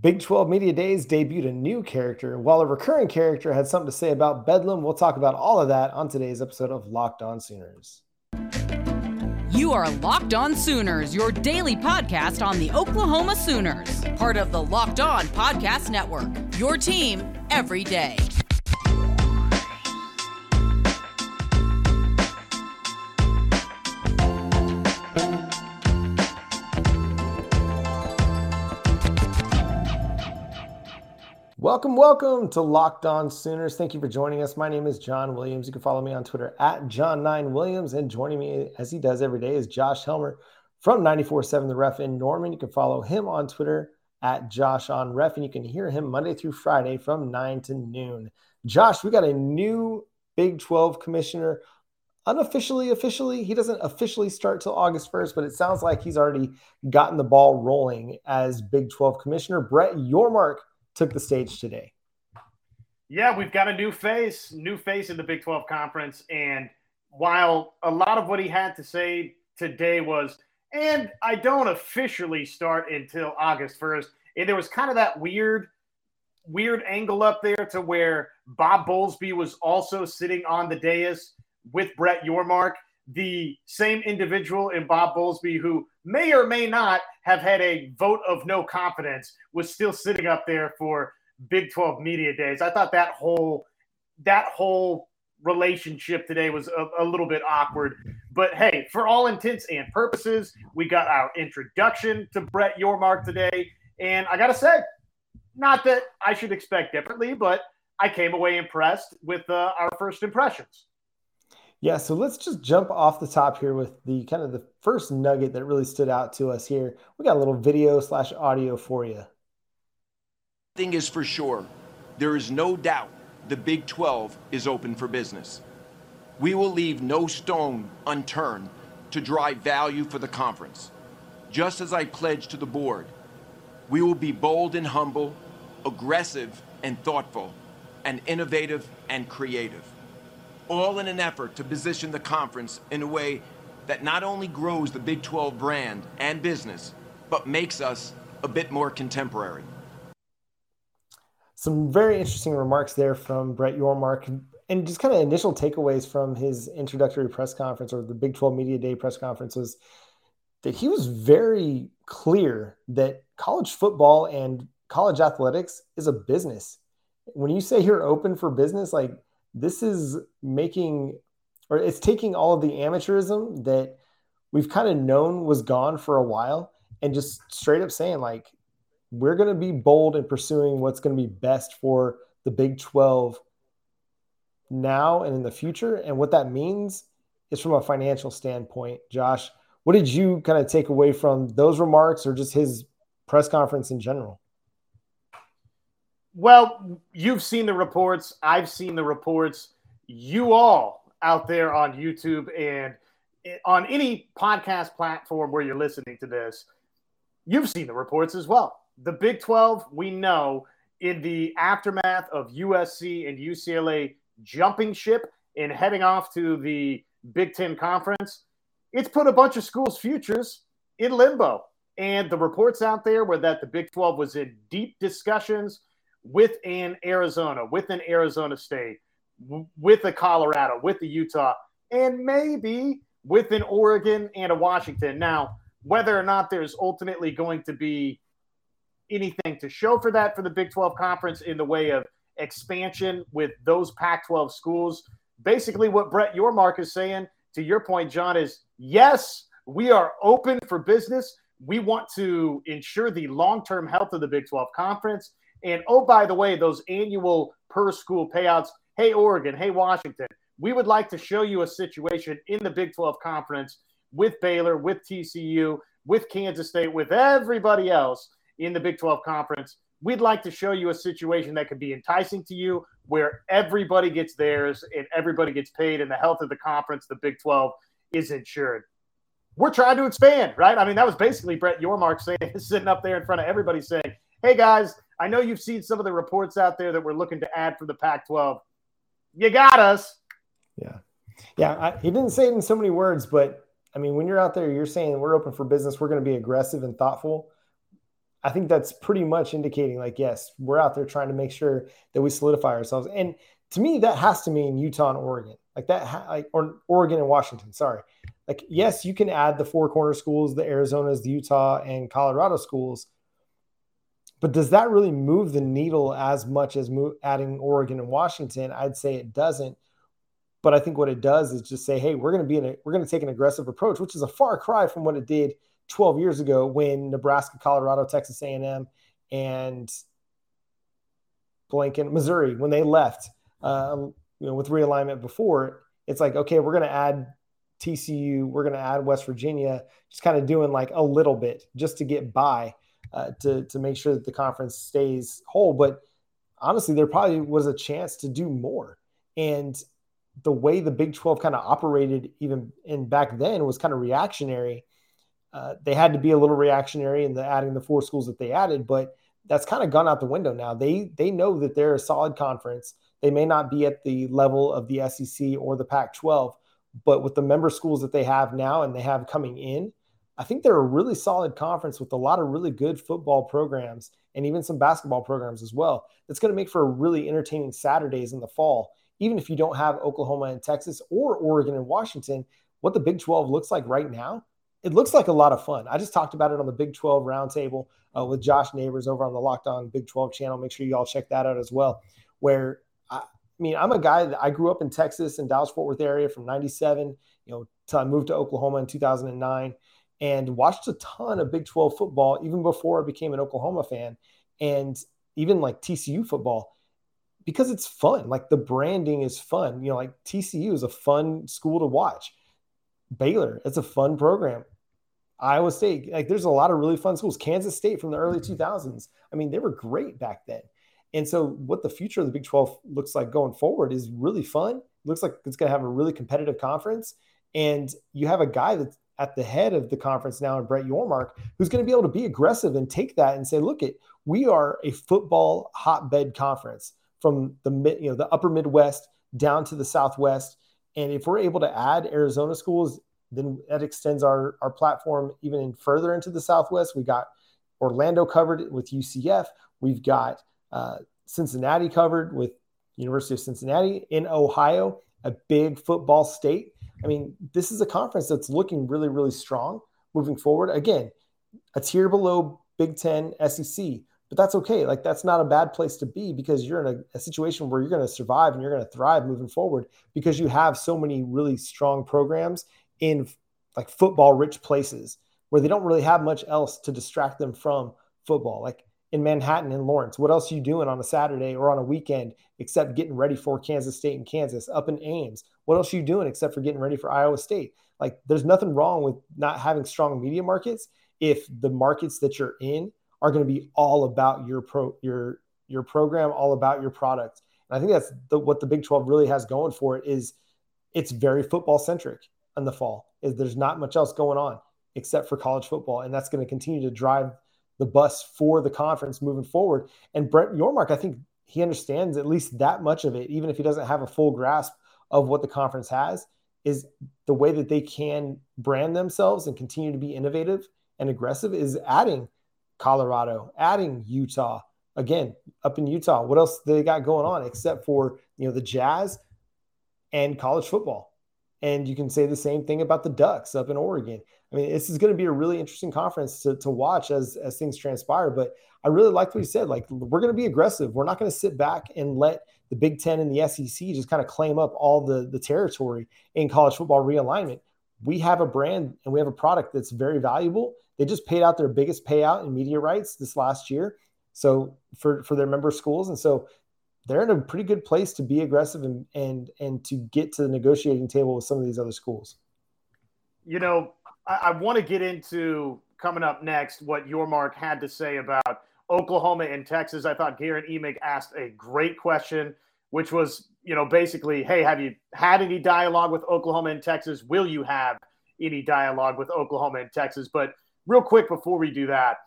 Big 12 Media Days debuted a new character, while a recurring character had something to say about Bedlam. We'll talk about all of that on today's episode of Locked On Sooners. You are Locked On Sooners, your daily podcast on the Oklahoma Sooners, part of the Locked On Podcast Network. Your team every day. Welcome, welcome to Locked On Sooners. Thank you for joining us. My name is John Williams. You can follow me on Twitter at John9Williams. And joining me, as he does every day, is Josh Helmer from 94.7 The Ref in Norman. You can follow him on Twitter at Josh on Ref, and you can hear him Monday through Friday from 9 to noon. Josh, we got a new Big 12 commissioner. Unofficially, officially, he doesn't officially start till August 1st, but it sounds like he's already gotten the ball rolling as Big 12 commissioner. Brett Yormark took the stage today. Yeah, we've got a new face, new face in the Big 12 conference. And while a lot of what he had to say today was, and I don't officially start until August 1st, and there was kind of that weird, weird angle up there to where Bob Bowlesby was also sitting on the dais with Brett Yormark, the same individual in Bob Bowlesby who may or may not have had a vote of no confidence was still sitting up there for Big 12 media days. I thought that whole that whole relationship today was a, a, little bit awkward. But hey, for all intents and purposes, we got our introduction to Brett Yormark today. And I got to say, not that I should expect differently, but I came away impressed with uh, our first impressions. Yeah, so let's just jump off the top here with the kind of the first nugget that really stood out to us here. We got a little video slash audio for you. Thing is for sure, there is no doubt the Big 12 is open for business. We will leave no stone unturned to drive value for the conference. Just as I pledged to the board, we will be bold and humble, aggressive and thoughtful, and innovative and creative all in an effort to position the conference in a way that not only grows the Big 12 brand and business, but makes us a bit more contemporary. Some very interesting remarks there from Brett Yormark and just kind of initial takeaways from his introductory press conference or the Big 12 Media Day press conference was that he was very clear that college football and college athletics is a business. When you say you're open for business, like this is making or it's taking all of the amateurism that we've kind of known was gone for a while and just straight up saying like we're going to be bold in pursuing what's going to be best for the Big 12 now and in the future. And what that means is from a financial standpoint Josh what did you kind of take away from those remarks or just his press conference in general well, you've seen the reports. I've seen the reports. You all out there on YouTube and on any podcast platform where you're listening to this, you've seen the reports as well. The Big 12, we know in the aftermath of USC and UCLA jumping ship and heading off to the Big Ten Conference, it's put a bunch of schools' futures in limbo. And the reports out there were that the Big 12 was in deep discussions with an Arizona, with an Arizona State, with a Colorado, with the Utah, and maybe with an Oregon and a Washington. Now, whether or not there's ultimately going to be anything to show for that for the Big 12 conference in the way of expansion with those Pac 12 schools, basically what Brett Yormark is saying, to your point, John, is yes, we are open for business. We want to ensure the long term health of the Big 12 conference. And oh, by the way, those annual per school payouts. Hey, Oregon. Hey, Washington. We would like to show you a situation in the Big 12 conference with Baylor, with TCU, with Kansas State, with everybody else in the Big 12 conference. We'd like to show you a situation that could be enticing to you where everybody gets theirs and everybody gets paid, and the health of the conference, the Big 12, is insured. We're trying to expand, right? I mean, that was basically Brett Yormark saying, sitting up there in front of everybody saying, hey guys, I know you've seen some of the reports out there that we're looking to add for the Pac 12. You got us. Yeah. Yeah. I, he didn't say it in so many words, but I mean, when you're out there, you're saying we're open for business, we're going to be aggressive and thoughtful. I think that's pretty much indicating like, yes, we're out there trying to make sure that we solidify ourselves. And to me, that has to mean Utah and Oregon, like that, like or Oregon and Washington. Sorry, like yes, you can add the four corner schools, the Arizonas, the Utah, and Colorado schools, but does that really move the needle as much as adding Oregon and Washington? I'd say it doesn't. But I think what it does is just say, hey, we're going to be in a, we're going to take an aggressive approach, which is a far cry from what it did 12 years ago when Nebraska, Colorado, Texas A&M, and blank in Missouri when they left, um, you know, with realignment before. It's like, okay, we're going to add TCU, we're going to add West Virginia, just kind of doing like a little bit just to get by uh, to to make sure that the conference stays whole. But honestly, there probably was a chance to do more. And the way the Big 12 kind of operated, even in back then, was kind of reactionary. Uh, they had to be a little reactionary in the adding the four schools that they added, but that's kind of gone out the window now. They they know that they're a solid conference. They may not be at the level of the SEC or the Pac-12, but with the member schools that they have now and they have coming in, I think they're a really solid conference with a lot of really good football programs and even some basketball programs as well. That's going to make for really entertaining Saturdays in the fall. Even if you don't have Oklahoma and Texas or Oregon and Washington, what the Big 12 looks like right now, it looks like a lot of fun. I just talked about it on the Big 12 roundtable uh, with Josh Neighbors over on the Locked On Big 12 channel. Make sure you all check that out as well. Where I, I mean, I'm a guy that I grew up in Texas and Dallas Fort Worth area from 97, you know, till I moved to Oklahoma in 2009 and watched a ton of Big 12 football even before I became an Oklahoma fan and even like TCU football because it's fun. Like the branding is fun. You know, like TCU is a fun school to watch. Baylor, it's a fun program. Iowa State, like there's a lot of really fun schools. Kansas State from the early mm-hmm. 2000s. I mean, they were great back then. And so, what the future of the Big 12 looks like going forward is really fun. Looks like it's going to have a really competitive conference. And you have a guy that's at the head of the conference now, and Brett Yormark, who's going to be able to be aggressive and take that and say, look, it we are a football hotbed conference from the you know, the upper Midwest down to the Southwest. And if we're able to add Arizona schools, then that extends our, our platform even further into the Southwest. We got Orlando covered with UCF. We've got uh, Cincinnati covered with University of Cincinnati in Ohio, a big football state. I mean, this is a conference that's looking really, really strong moving forward. Again, a tier below Big Ten, SEC, but that's okay. Like that's not a bad place to be because you're in a, a situation where you're going to survive and you're going to thrive moving forward because you have so many really strong programs in like football rich places where they don't really have much else to distract them from football. Like in Manhattan and Lawrence. What else are you doing on a Saturday or on a weekend except getting ready for Kansas State and Kansas up in Ames? What else are you doing except for getting ready for Iowa State? Like there's nothing wrong with not having strong media markets if the markets that you're in are going to be all about your pro your your program, all about your product. And I think that's the, what the Big 12 really has going for it is it's very football centric in the fall. Is there's not much else going on except for college football and that's going to continue to drive the bus for the conference moving forward. And Brett Yormark, I think he understands at least that much of it, even if he doesn't have a full grasp of what the conference has, is the way that they can brand themselves and continue to be innovative and aggressive is adding Colorado, adding Utah. Again, up in Utah, what else they got going on except for you know the Jazz and college football? And you can say the same thing about the Ducks up in Oregon. I mean, this is going to be a really interesting conference to, to watch as, as things transpire. But I really like what he said. Like, we're going to be aggressive. We're not going to sit back and let the Big Ten and the SEC just kind of claim up all the, the territory in college football realignment. We have a brand and we have a product that's very valuable. They just paid out their biggest payout in media rights this last year. So for, for their member schools. And so they're in a pretty good place to be aggressive and, and, and to get to the negotiating table with some of these other schools. You know, I, I want to get into coming up next what Yormark had to say about Oklahoma and Texas. I thought Garrett Emig asked a great question, which was, you know, basically, hey, have you had any dialogue with Oklahoma and Texas? Will you have any dialogue with Oklahoma and Texas? But real quick before we do that,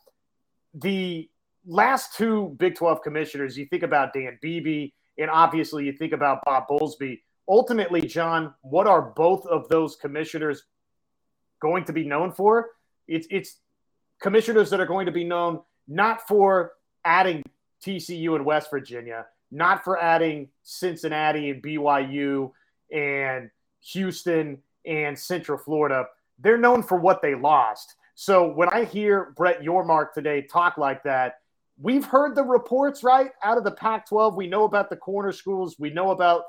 the last two Big 12 commissioners, you think about Dan Beebe, and obviously you think about Bob Bowlesby. Ultimately, John, what are both of those commissioners going to be known for. It's it's commissioners that are going to be known not for adding TCU and West Virginia, not for adding Cincinnati and BYU and Houston and Central Florida. They're known for what they lost. So when I hear Brett Yormark today talk like that, we've heard the reports right out of the Pac 12. We know about the corner schools, we know about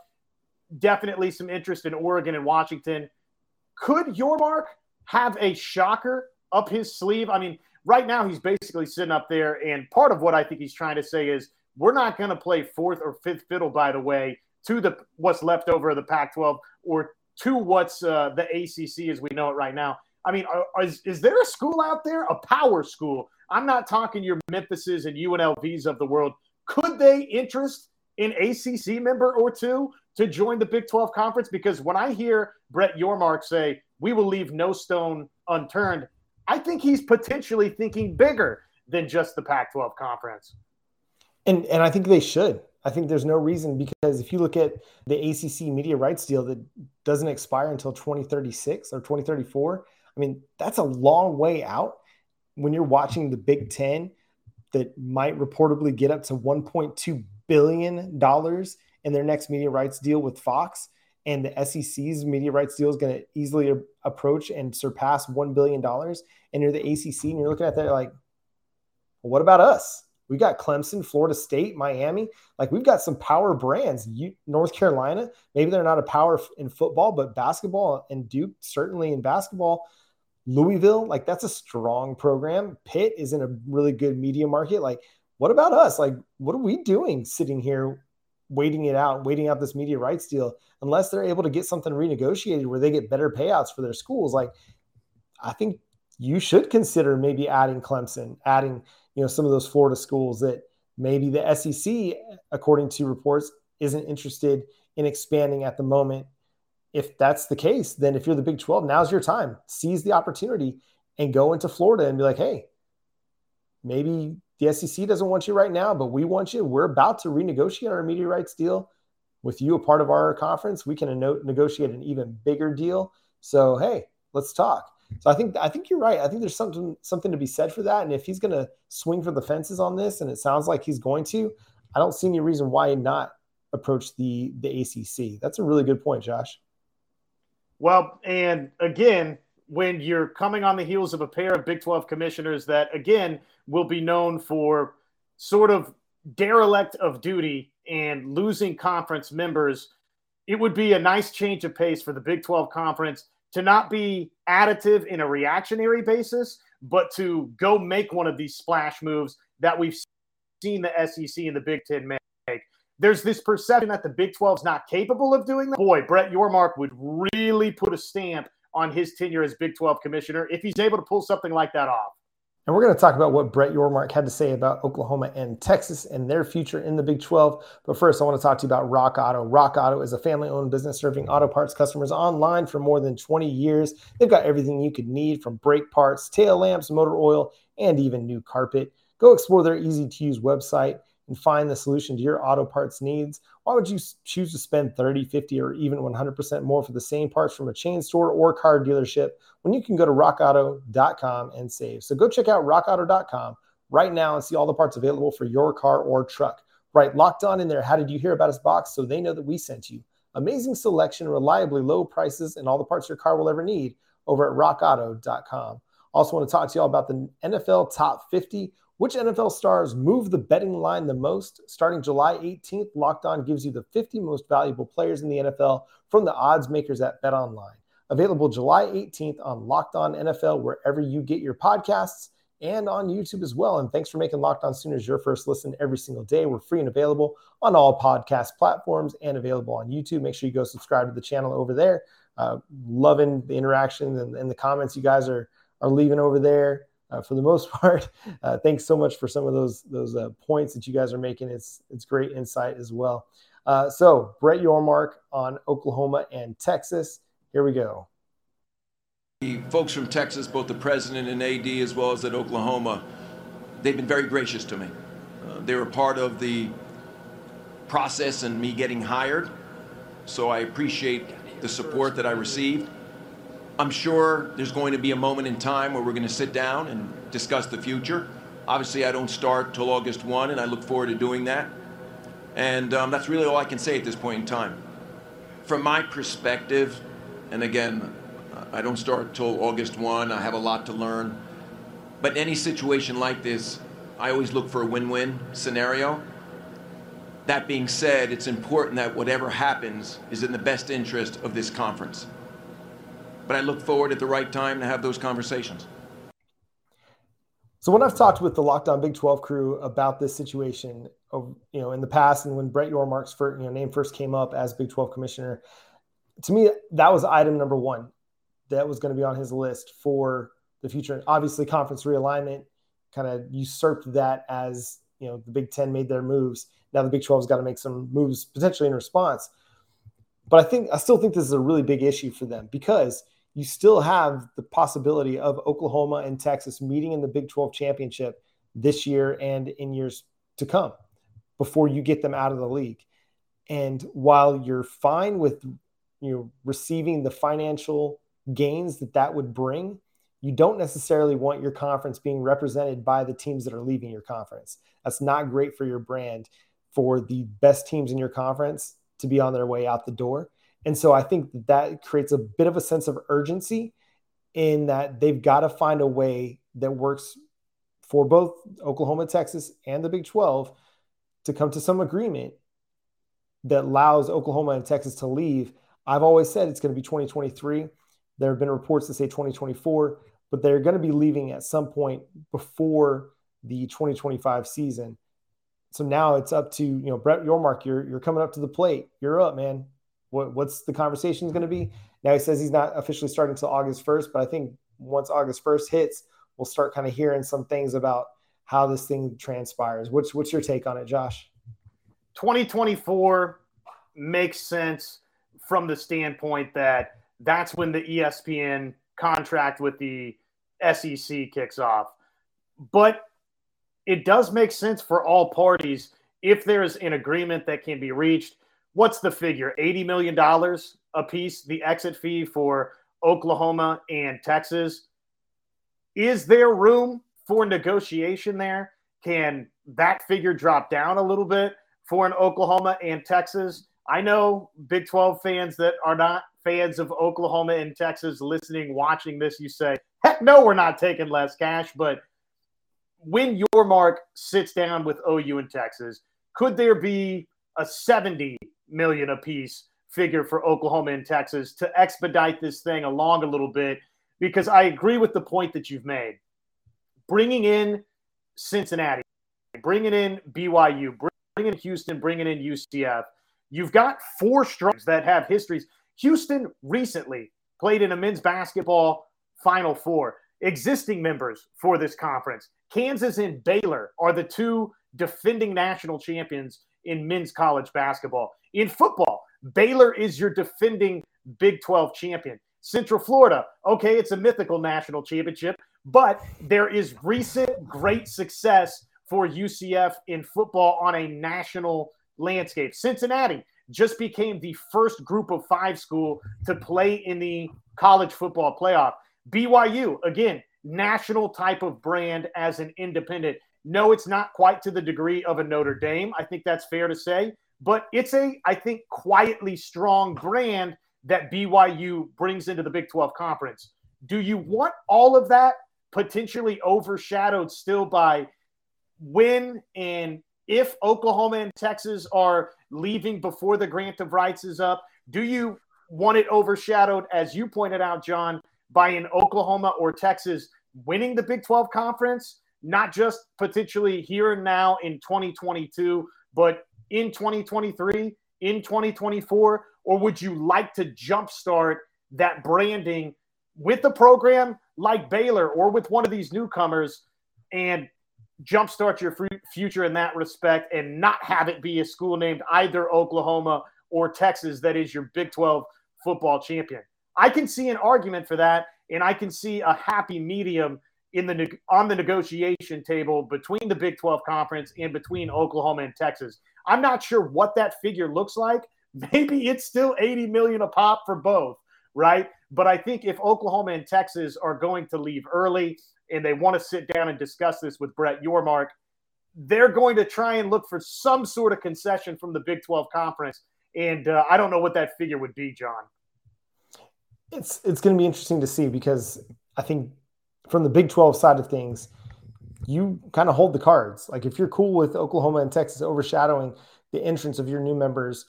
definitely some interest in Oregon and Washington. Could Yormark have a shocker up his sleeve? I mean, right now he's basically sitting up there, and part of what I think he's trying to say is we're not going to play fourth or fifth fiddle, by the way, to the what's left over of the Pac-12 or to what's uh, the ACC as we know it right now. I mean, is, is there a school out there, a power school? I'm not talking your Memphises and UNLVs of the world. Could they interest an ACC member or two to join the Big 12 conference? Because when I hear Brett Yormark say, we will leave no stone unturned, I think he's potentially thinking bigger than just the Pac 12 conference. And, and I think they should. I think there's no reason because if you look at the ACC media rights deal that doesn't expire until 2036 or 2034, I mean, that's a long way out when you're watching the Big Ten that might reportedly get up to 1.2 billion dollars in their next media rights deal with Fox, and the SEC's media rights deal is going to easily approach and surpass one billion dollars. And you're the ACC, and you're looking at that like, well, what about us? We got Clemson, Florida State, Miami. Like we've got some power brands. You, North Carolina, maybe they're not a power in football, but basketball and Duke certainly in basketball. Louisville, like that's a strong program. Pitt is in a really good media market. Like, what about us? Like, what are we doing sitting here waiting it out, waiting out this media rights deal, unless they're able to get something renegotiated where they get better payouts for their schools? Like, I think you should consider maybe adding Clemson, adding, you know, some of those Florida schools that maybe the SEC, according to reports, isn't interested in expanding at the moment if that's the case, then if you're the Big 12, now's your time. Seize the opportunity and go into Florida and be like, hey, maybe the SEC doesn't want you right now, but we want you. We're about to renegotiate our media rights deal with you a part of our conference. We can negotiate an even bigger deal. So hey, let's talk. So I think I think you're right. I think there's something something to be said for that. And if he's going to swing for the fences on this, and it sounds like he's going to, I don't see any reason why not approach the the ACC. That's a really good point, Josh. Well, and again, when you're coming on the heels of a pair of Big 12 commissioners that, again, will be known for sort of derelict of duty and losing conference members, it would be a nice change of pace for the Big 12 conference to not be additive in a reactionary basis, but to go make one of these splash moves that we've seen the SEC and the Big Ten make there's this perception that the Big 12 is not capable of doing that. Boy, Brett Yormark would really put a stamp on his tenure as Big 12 commissioner if he's able to pull something like that off. And we're going to talk about what Brett Yormark had to say about Oklahoma and Texas and their future in the Big 12. But first, I want to talk to you about Rock Auto. Rock Auto is a family owned business serving auto parts customers online for more than 20 years. They've got everything you could need from brake parts, tail lamps, motor oil, and even new carpet. Go explore their easy to use website and find the solution to your auto parts needs, why would you choose to spend 30, 50, or even 100% more for the same parts from a chain store or car dealership when you can go to rockauto.com and save? So go check out rockauto.com right now and see all the parts available for your car or truck. Right, locked on in there. How did you hear about us box so they know that we sent you? Amazing selection, reliably low prices, and all the parts your car will ever need over at rockauto.com. Also, want to talk to you all about the NFL Top 50 which NFL stars move the betting line the most? Starting July 18th, Locked On gives you the 50 most valuable players in the NFL from the odds makers at BetOnline. Available July 18th on Locked On NFL, wherever you get your podcasts and on YouTube as well. And thanks for making Locked On Sooners your first listen every single day. We're free and available on all podcast platforms and available on YouTube. Make sure you go subscribe to the channel over there. Uh, loving the interaction and, and the comments you guys are are leaving over there uh, for the most part. Uh, thanks so much for some of those those uh, points that you guys are making. It's it's great insight as well. Uh, so Brett Yormark on Oklahoma and Texas. Here we go. The folks from Texas, both the president and AD, as well as at Oklahoma, they've been very gracious to me. Uh, they were part of the process and me getting hired, so I appreciate the support that I received. I'm sure there's going to be a moment in time where we're going to sit down and discuss the future. Obviously, I don't start till August 1, and I look forward to doing that. And um, that's really all I can say at this point in time. From my perspective, and again, I don't start till August 1, I have a lot to learn. But in any situation like this, I always look for a win win scenario. That being said, it's important that whatever happens is in the best interest of this conference. But I look forward at the right time to have those conversations. So when I've talked with the Locked On Big 12 crew about this situation, you know, in the past, and when Brett Yormark's first, you know, name first came up as Big 12 commissioner, to me that was item number one that was going to be on his list for the future. And obviously, conference realignment kind of usurped that as you know the Big Ten made their moves. Now the Big 12's got to make some moves potentially in response. But I think I still think this is a really big issue for them because you still have the possibility of Oklahoma and Texas meeting in the Big 12 championship this year and in years to come before you get them out of the league. And while you're fine with you know receiving the financial gains that that would bring, you don't necessarily want your conference being represented by the teams that are leaving your conference. That's not great for your brand for the best teams in your conference to be on their way out the door. And so I think that, creates a bit of a sense of urgency in that they've got to find a way that works for both Oklahoma, Texas, and the Big 12 to come to some agreement that allows Oklahoma and Texas to leave. I've always said it's going to be 2023. There have been reports that say 2024, but they're going to be leaving at some point before the 2025 season. So now it's up to you know Brett Yormark. You're you're coming up to the plate. You're up, man. What what's the conversation going to be? Now he says he's not officially starting until August 1st, but I think once August 1st hits, we'll start kind of hearing some things about how this thing transpires. What's what's your take on it, Josh? 2024 makes sense from the standpoint that that's when the ESPN contract with the SEC kicks off. But it does make sense for all parties if there's an agreement that can be reached. What's the figure? $80 million a piece, the exit fee for Oklahoma and Texas. Is there room for negotiation there? Can that figure drop down a little bit for an Oklahoma and Texas? I know Big 12 fans that are not fans of Oklahoma and Texas listening, watching this, you say, heck no, we're not taking less cash. But when Yormark sits down with OU and Texas, could there be a 70 million apiece figure for Oklahoma and Texas to expedite this thing along a little bit? Because I agree with the point that you've made. Bringing in Cincinnati, bringing in BYU, bringing in Houston, bringing in UCF. You've got four strikes that have histories. Houston recently played in a men's basketball Final Four. Existing members for this conference, Kansas and Baylor, are the two defending national champions in men's college basketball. In football, Baylor is your defending Big 12 champion. Central Florida, okay, it's a mythical national championship, but there is recent great success for UCF in football on a national landscape. Cincinnati just became the first group of five school to play in the college football playoff. BYU, again, national type of brand as an independent. No, it's not quite to the degree of a Notre Dame. I think that's fair to say, but it's a, I think, quietly strong brand that BYU brings into the Big 12 conference. Do you want all of that potentially overshadowed still by when and if Oklahoma and Texas are leaving before the grant of rights is up? Do you want it overshadowed, as you pointed out, John, by an Oklahoma or Texas winning the Big 12 conference, not just potentially here and now in 2022, but in 2023, in 2024? Or would you like to jumpstart that branding with a program like Baylor or with one of these newcomers and jumpstart your future in that respect and not have it be a school named either Oklahoma or Texas that is your Big 12 football champion. I can see an argument for that, and I can see a happy medium in the on the negotiation table between the Big 12 conference and between Oklahoma and Texas. I'm not sure what that figure looks like. Maybe it's still 80 million a pop for both, right? But I think if Oklahoma and Texas are going to leave early and they want to sit down and discuss this with Brett Yormark, they're going to try and look for some sort of concession from the Big 12 conference. And uh, I don't know what that figure would be, John. It's it's going to be interesting to see because I think from the Big 12 side of things, you kind of hold the cards. Like if you're cool with Oklahoma and Texas overshadowing the entrance of your new members,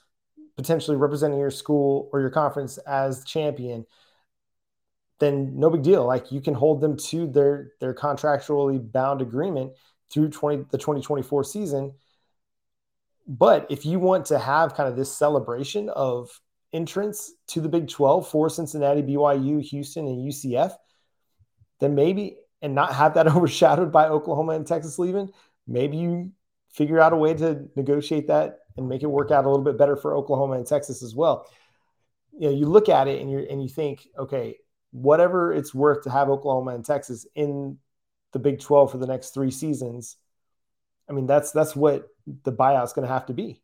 potentially representing your school or your conference as champion, then no big deal. Like you can hold them to their their contractually bound agreement through 20 the 2024 season. But if you want to have kind of this celebration of entrance to the Big 12 for Cincinnati, BYU, Houston, and UCF, then maybe and not have that overshadowed by Oklahoma and Texas leaving, maybe you figure out a way to negotiate that and make it work out a little bit better for Oklahoma and Texas as well. You know, you look at it and you and you think, okay, whatever it's worth to have Oklahoma and Texas in the Big 12 for the next 3 seasons, I mean, that's that's what the buyout's going to have to be.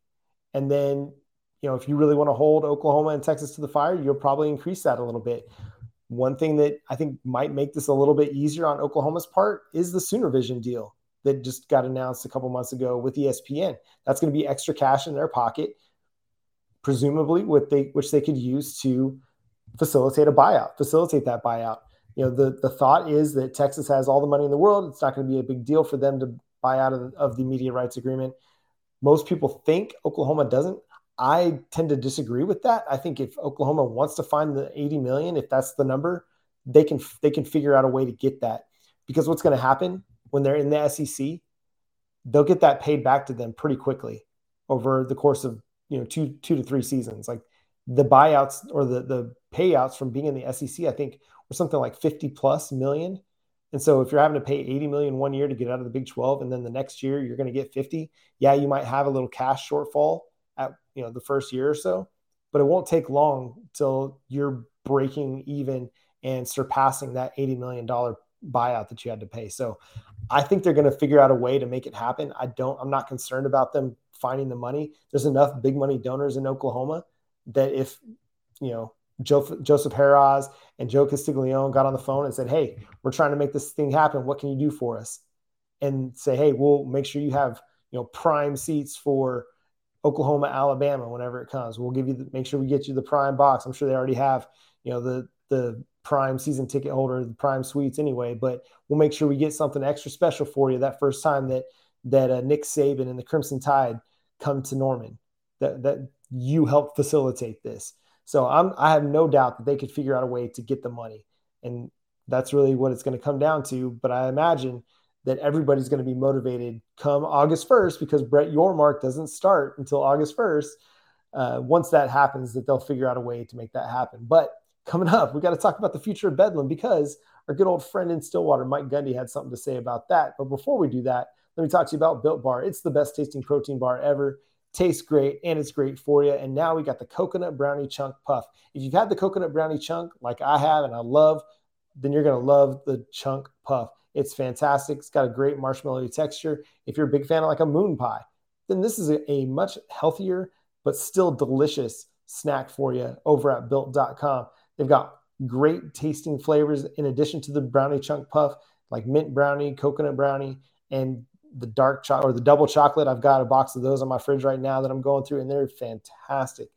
And then, you know, if you really want to hold Oklahoma and Texas to the fire, you'll probably increase that a little bit. One thing that I think might make this a little bit easier on Oklahoma's part is the Sooner Vision deal that just got announced a couple months ago with ESPN. That's going to be extra cash in their pocket, presumably, with they which they could use to facilitate a buyout, facilitate that buyout. You know, the the thought is that Texas has all the money in the world. It's not going to be a big deal for them to buy out of, of the media rights agreement. Most people think Oklahoma doesn't. I tend to disagree with that. I think if Oklahoma wants to find the 80 million, if that's the number, they can they can figure out a way to get that. Because what's going to happen when they're in the SEC, they'll get that paid back to them pretty quickly over the course of you know two two to three seasons. Like the buyouts or the the payouts from being in the SEC, I think were something like 50 plus million. And so if you're having to pay 80 million one year to get out of the Big 12 and then the next year you're going to get 50, yeah, you might have a little cash shortfall at you know the first year or so, but it won't take long till you're breaking even and surpassing that 80 million dollar buyout that you had to pay. So I think they're going to figure out a way to make it happen. I don't I'm not concerned about them finding the money. There's enough big money donors in Oklahoma that if you know Joe, Joseph Harroz and Joe Castiglione got on the phone and said, "Hey, we're trying to make this thing happen. What can you do for us?" And say, "Hey, we'll make sure you have you know prime seats for Oklahoma, Alabama whenever it comes. We'll give you the, make sure we get you the prime box. I'm sure they already have you know the the prime season ticket holder, the prime suites anyway. But we'll make sure we get something extra special for you that first time that that uh, Nick Saban and the Crimson Tide come to Norman. That that you helped facilitate this." So I'm I have no doubt that they could figure out a way to get the money. And that's really what it's going to come down to. But I imagine that everybody's going to be motivated come August 1st because Brett Yormark doesn't start until August 1st. Uh, once that happens, that they'll figure out a way to make that happen. But coming up, we got to talk about the future of Bedlam because our good old friend in Stillwater, Mike Gundy, had something to say about that. But before we do that, let me talk to you about Built Bar. It's the best tasting protein bar ever tastes great and it's great for you. And now we got the coconut brownie chunk puff. If you've had the coconut brownie chunk like I have and I love, then you're going to love the chunk puff. It's fantastic. It's got a great marshmallowy texture. If you're a big fan of like a moon pie, then this is a, a much healthier but still delicious snack for you over at built.com. They've got great tasting flavors in addition to the brownie chunk puff, like mint brownie, coconut brownie, and the dark chocolate or the double chocolate. I've got a box of those on my fridge right now that I'm going through, and they're fantastic.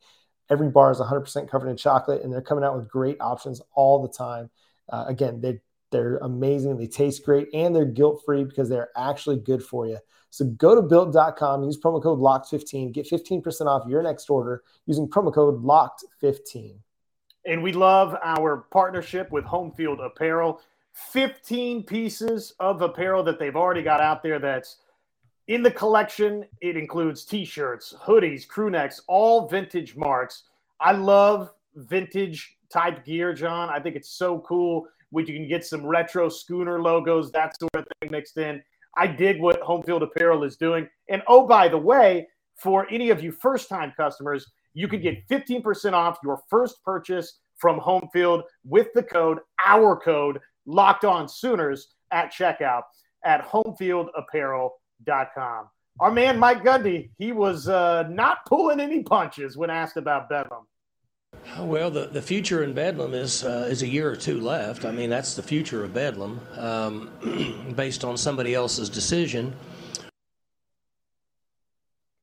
Every bar is 100% covered in chocolate, and they're coming out with great options all the time. Uh, again, they they're amazing. They taste great, and they're guilt free because they're actually good for you. So go to built.com, use promo code LOCKED15, get 15% off your next order using promo code LOCKED15. And we love our partnership with Home Field Apparel. 15 pieces of apparel that they've already got out there that's in the collection. It includes t shirts, hoodies, crew necks, all vintage marks. I love vintage type gear, John. I think it's so cool. We can get some retro schooner logos, that sort of thing mixed in. I dig what Home Field Apparel is doing. And oh, by the way, for any of you first time customers, you can get 15% off your first purchase from Home Field with the code, our code, locked on Sooners at checkout at homefieldapparel.com. Our man Mike Gundy, he was uh, not pulling any punches when asked about Bedlam. Well, the, the future in Bedlam is uh, is a year or two left. I mean, that's the future of Bedlam, um, based on somebody else's decision.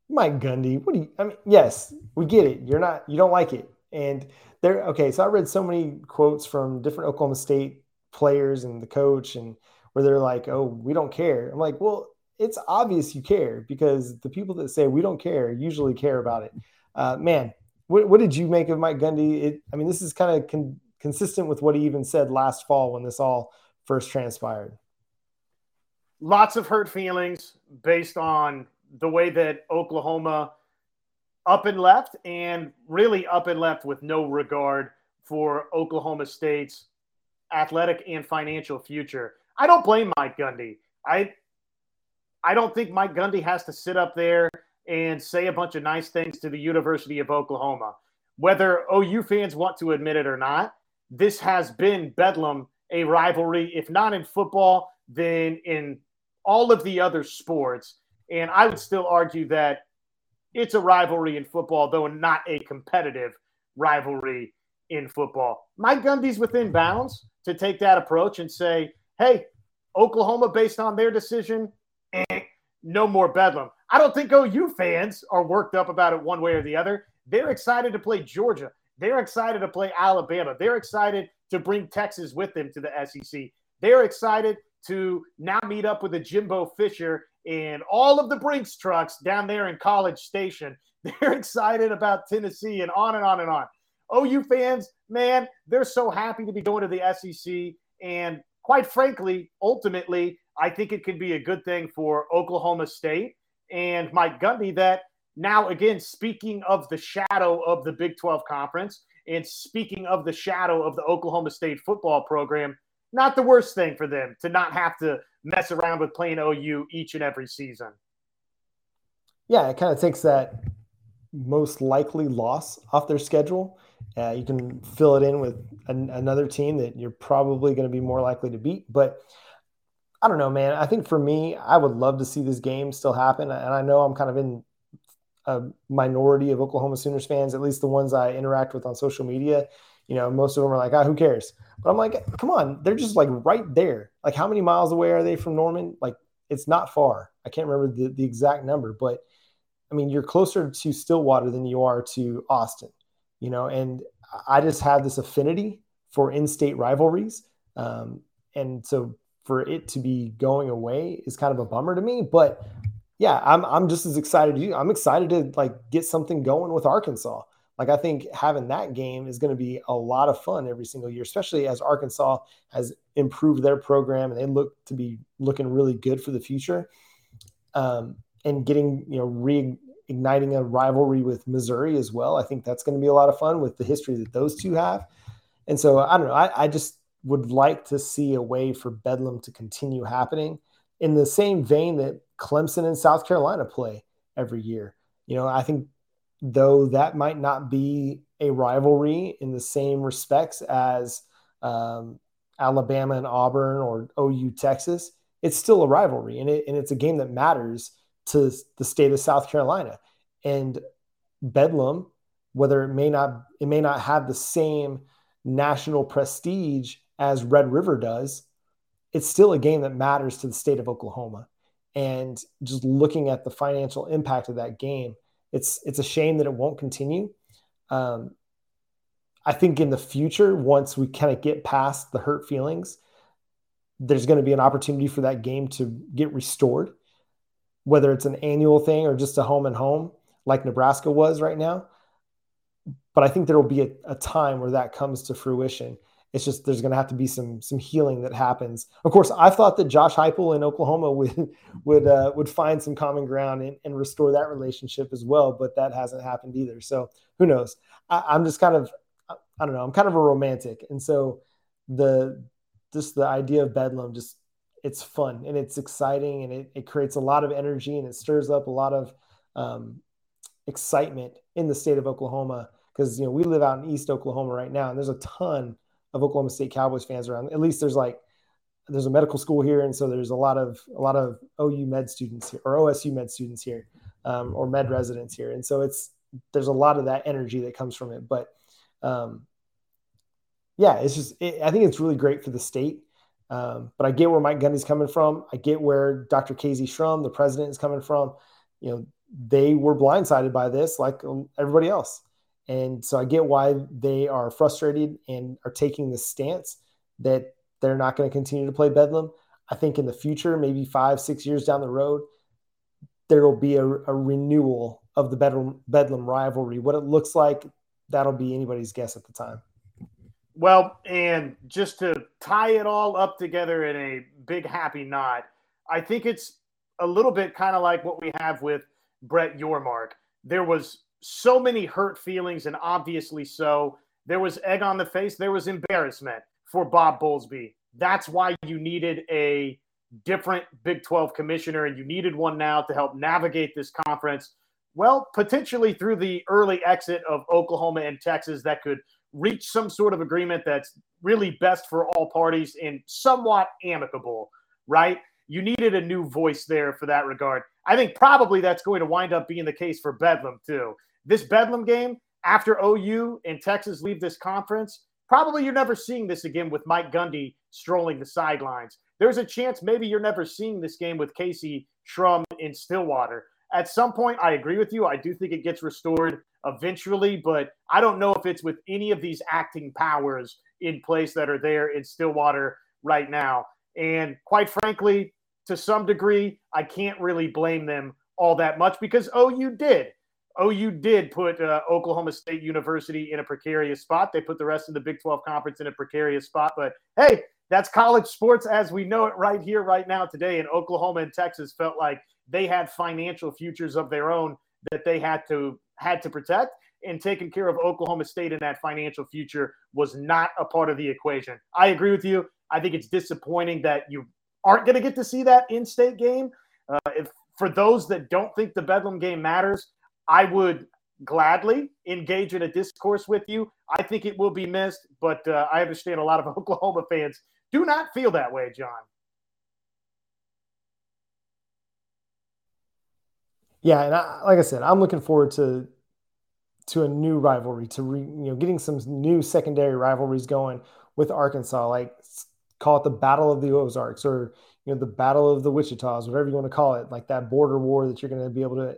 Mike Gundy, what do you? I mean, yes, we get it. You're not, you don't like it, and there. Okay, so I read so many quotes from different Oklahoma State players and the coach, and where they're like, "Oh, we don't care." I'm like, well, it's obvious you care because the people that say we don't care usually care about it. Uh, man, what, what, did you make of Mike Gundy? It, I mean, this is kind of con- consistent with what he even said last fall when this all first transpired. Lots of hurt feelings based on the way that Oklahoma up and left, and really up and left with no regard for Oklahoma State's athletic and financial future. I don't blame Mike Gundy. I I don't think Mike Gundy has to sit up there and say a bunch of nice things to the University of Oklahoma. Whether OU fans want to admit it or not, this has been Bedlam a rivalry, if not in football, then in all of the other sports. And I would still argue that it's a rivalry in football, though not a competitive rivalry in football. Mike Gundy's within bounds to take that approach and say, hey, Oklahoma, based on their decision, eh, no more Bedlam. I don't think OU fans are worked up about it one way or the other. They're excited to play Georgia. They're excited to play Alabama. They're excited to bring Texas with them to the SEC. They're excited to now meet up with a Jimbo Fisher and all of the Brinks trucks down there in College Station. They're excited about Tennessee and on and on and on. OU fans, man, they're so happy to be going to the SEC. And quite frankly, ultimately, I think it could be a good thing for Oklahoma State and Mike Gundy that now, again, speaking of the shadow of the Big 12 Conference and speaking of the shadow of the Oklahoma State football program, not the worst thing for them to not have to mess around with playing OU each and every season. Yeah, it kind of takes that most likely loss off their schedule. Uh, you can fill it in with an, another team that you're probably going to be more likely to beat. But I don't know, man. I think for me, I would love to see this game still happen. And I know I'm kind of in a minority of Oklahoma Sooners fans, at least the ones I interact with on social media. You know, most of them are like, ah, who cares? But I'm like, come on, they're just like right there. Like, how many miles away are they from Norman? Like, it's not far. I can't remember the, the exact number, but I mean, you're closer to Stillwater than you are to Austin, you know, and I just have this affinity for in state rivalries. Um, and so for it to be going away is kind of a bummer to me. But yeah, I'm I'm just as excited you. I'm excited to like get something going with Arkansas. Like I think having that game is going to be a lot of fun every single year, especially as Arkansas has improved their program and they look to be looking really good for the future. Um, and getting you know reigniting a rivalry with Missouri as well. I think that's going to be a lot of fun with the history that those two have. And so I don't know. I, I just would like to see a way for Bedlam to continue happening in the same vein that Clemson and South Carolina play every year. You know, I think though that might not be a rivalry in the same respects as um, Alabama and Auburn or OU Texas, it's still a rivalry and, it, and it's a game that matters to the state of South Carolina. And Bedlam, whether it may not it may not have the same national prestige as Red River does, it's still a game that matters to the state of Oklahoma. And just looking at the financial impact of that game, it's it's a shame that it won't continue. Um, I think in the future, once we kind of get past the hurt feelings, there's going to be an opportunity for that game to get restored, whether it's an annual thing or just a home and home like Nebraska was right now. But I think there will be a, a time where that comes to fruition. It's just there's going to have to be some some healing that happens. Of course, I thought that Josh Heupel in Oklahoma would would uh, would find some common ground and, and, restore that relationship as well, but that hasn't happened either. So who knows? I, I'm just kind of I don't know. I'm kind of a romantic, and so the just the idea of Bedlam just it's fun and it's exciting and it, it creates a lot of energy and it stirs up a lot of um, excitement in the state of Oklahoma because you know we live out in East Oklahoma right now and there's a ton of Oklahoma State Cowboys fans around. At least there's like there's a medical school here, and so there's a lot of a lot of OU med students here, or OSU med students here, um, or med residents here, and so it's there's a lot of that energy that comes from it. But Um, yeah, it's just it, I think it's really great for the state. Um, but I get where Mike Gundy's coming from. I get where Dr. Kayse Shrum, the president, is coming from. You know, they were blindsided by this, like everybody else, and so I get why they are frustrated and are taking the stance that they're not going to continue to play Bedlam. I think in the future, maybe five, six years down the road, there will be a, a renewal of the Bedlam, Bedlam rivalry. What it looks like, that'll be anybody's guess at the time. Well, and just to tie it all up together in a big happy knot, I think it's a little bit kind of like what we have with Brett Yormark. There was so many hurt feelings, and obviously so. There was egg on the face. There was embarrassment for Bob Bowlesby. That's why you needed a different Big 12 commissioner, and you needed one now to help navigate this conference. Well, potentially through the early exit of Oklahoma and Texas that could reach some sort of agreement that's really best for all parties and somewhat amicable, right? You needed a new voice there for that regard. I think probably that's going to wind up being the case for Bedlam, too. This Bedlam game, after OU and Texas leave this conference, probably you're never seeing this again with Mike Gundy strolling the sidelines. There's a chance maybe you're never seeing this game with Kayse Shrum in Stillwater. At some point, I agree with you. I do think it gets restored eventually, but I don't know if it's with any of these acting powers in place that are there in Stillwater right now. And quite frankly, to some degree, I can't really blame them all that much because OU did. OU did put uh, Oklahoma State University in a precarious spot. They put the rest of the Big 12 conference in a precarious spot. But hey, that's college sports as we know it right here, right now, today. And Oklahoma and Texas felt like they had financial futures of their own that they had to had to protect. And taking care of Oklahoma State in that financial future was not a part of the equation. I agree with you. I think it's disappointing that you aren't going to get to see that in-state game. Uh, if for those that don't think the Bedlam game matters, I would gladly engage in a discourse with you. I think it will be missed, but uh, I understand a lot of Oklahoma fans do not feel that way, John. Yeah, and I, like I said, I'm looking forward to to a new rivalry, to re, you know getting some new secondary rivalries going with Arkansas, like call it the Battle of the Ozarks or you know the Battle of the Wichitas, whatever you want to call it, like that border war that you're going to be able to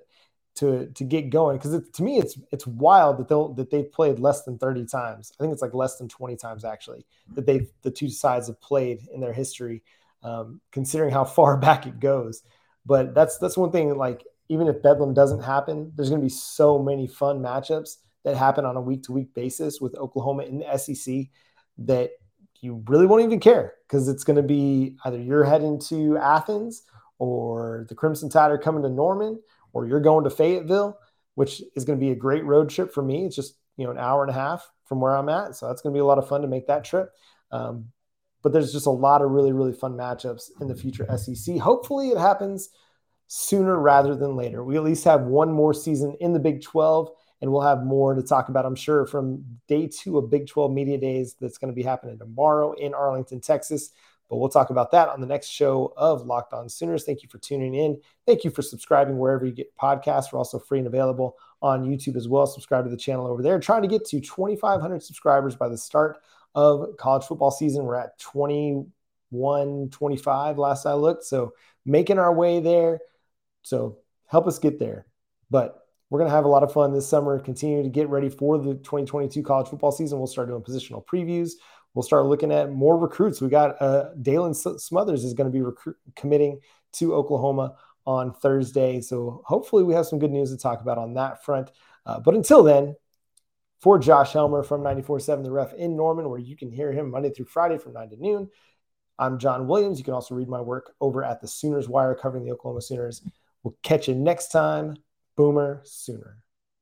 to to get going. Because to me, it's it's wild that they'll that they've played less than 30 times. I think it's like less than 20 times actually that they've the two sides have played in their history, um, considering how far back it goes. But that's that's one thing. Like even if Bedlam doesn't happen, there's going to be so many fun matchups that happen on a week to week basis with Oklahoma in the SEC that you really won't even care because it's going to be either you're heading to Athens or the Crimson Tide are coming to Norman or you're going to Fayetteville, which is going to be a great road trip for me. It's just, you know, an hour and a half from where I'm at. So that's going to be a lot of fun to make that trip. Um, but there's just a lot of really, really fun matchups in the future SEC. Hopefully it happens sooner rather than later. We at least have one more season in the Big 12, and we'll have more to talk about, I'm sure, from day two of Big 12 Media Days that's going to be happening tomorrow in Arlington, Texas. But we'll talk about that on the next show of Locked On Sooners. Thank you for tuning in. Thank you for subscribing wherever you get podcasts. We're also free and available on YouTube as well. Subscribe to the channel over there. Trying to get to 2,500 subscribers by the start of college football season. We're at 21, 25 last I looked. So making our way there. So help us get there. But we're going to have a lot of fun this summer, continue to get ready for the 2022 college football season. We'll start doing positional previews. We'll start looking at more recruits. We got uh, Daylan Smothers is going to be recruit, committing to Oklahoma on Thursday. So hopefully we have some good news to talk about on that front. Uh, but until then, for Josh Helmer from 94.7 The Ref in Norman, where you can hear him Monday through Friday from 9 to noon. I'm John Williams. You can also read my work over at the Sooners Wire covering the Oklahoma Sooners. We'll catch you next time. Boomer Sooner.